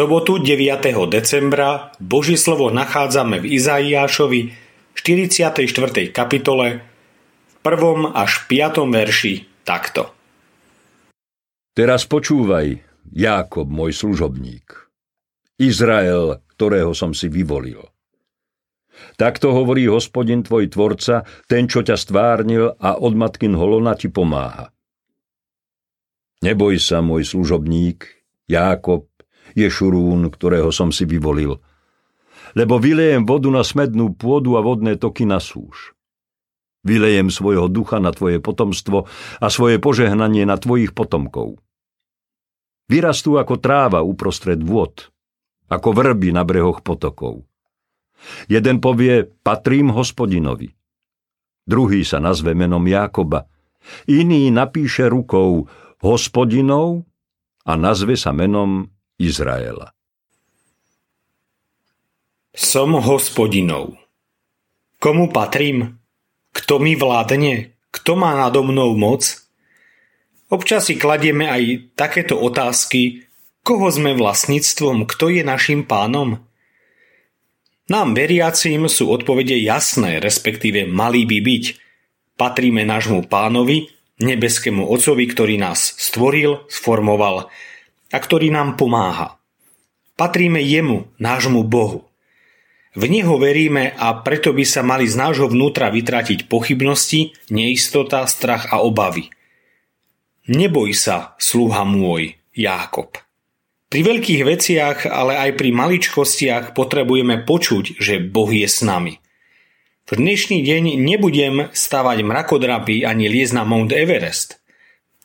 sobotu 9. decembra Boží slovo nachádzame v Izaiášovi 44. kapitole v 1. až 5. verši takto. Teraz počúvaj, Jákob, môj služobník, Izrael, ktorého som si vyvolil. Takto hovorí hospodin tvoj tvorca, ten, čo ťa stvárnil a od matkin holona ti pomáha. Neboj sa, môj služobník, Jákob, Ješurún, ktorého som si vyvolil. Lebo vylejem vodu na smednú pôdu a vodné toky na súž. Vylejem svojho ducha na tvoje potomstvo a svoje požehnanie na tvojich potomkov. Vyrastú ako tráva uprostred vôd, ako vrby na brehoch potokov. Jeden povie, patrím hospodinovi. Druhý sa nazve menom Jákoba. Iný napíše rukou hospodinov a nazve sa menom Izraela. Som hospodinov. Komu patrím? Kto mi vládne? Kto má nado mnou moc? Občas si kladieme aj takéto otázky, koho sme vlastníctvom, kto je našim pánom? Nám veriacím sú odpovede jasné, respektíve mali by byť. Patríme nášmu pánovi, nebeskému Otcovi, ktorý nás stvoril, sformoval a ktorý nám pomáha. Patríme jemu, nášmu Bohu. V Neho veríme a preto by sa mali z nášho vnútra vytratiť pochybnosti, neistota, strach a obavy. Neboj sa, sluha môj, Jákob. Pri veľkých veciach, ale aj pri maličkostiach potrebujeme počuť, že Boh je s nami. V dnešný deň nebudem stavať mrakodrapy ani liezť na Mount Everest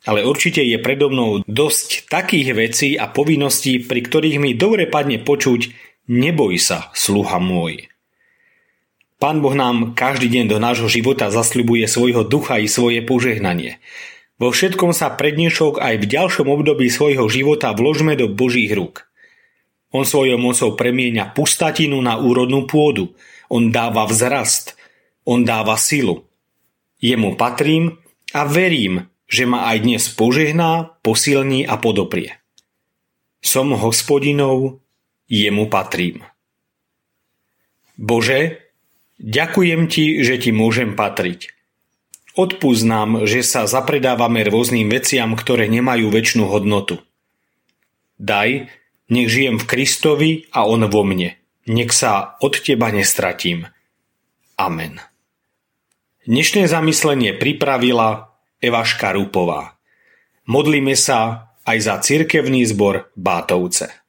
ale určite je predo mnou dosť takých vecí a povinností, pri ktorých mi dobre padne počuť neboj sa, sluha môj. Pán Boh nám každý deň do nášho života zasľubuje svojho ducha i svoje požehnanie. Vo všetkom sa prednešok aj v ďalšom období svojho života vložme do Božích rúk. On svojou mocou premieňa pustatinu na úrodnú pôdu. On dáva vzrast. On dáva silu. Jemu patrím a verím, že ma aj dnes požehná, posilní a podoprie. Som hospodinov, jemu patrím. Bože, ďakujem ti, že ti môžem patriť. Odpúsť že sa zapredávame rôznym veciam, ktoré nemajú väčšinu hodnotu. Daj, nech žijem v Kristovi a On vo mne. Nech sa od Teba nestratím. Amen. Dnešné zamyslenie pripravila Eva Škarupová. Modlíme sa aj za cirkevný zbor Bátovce.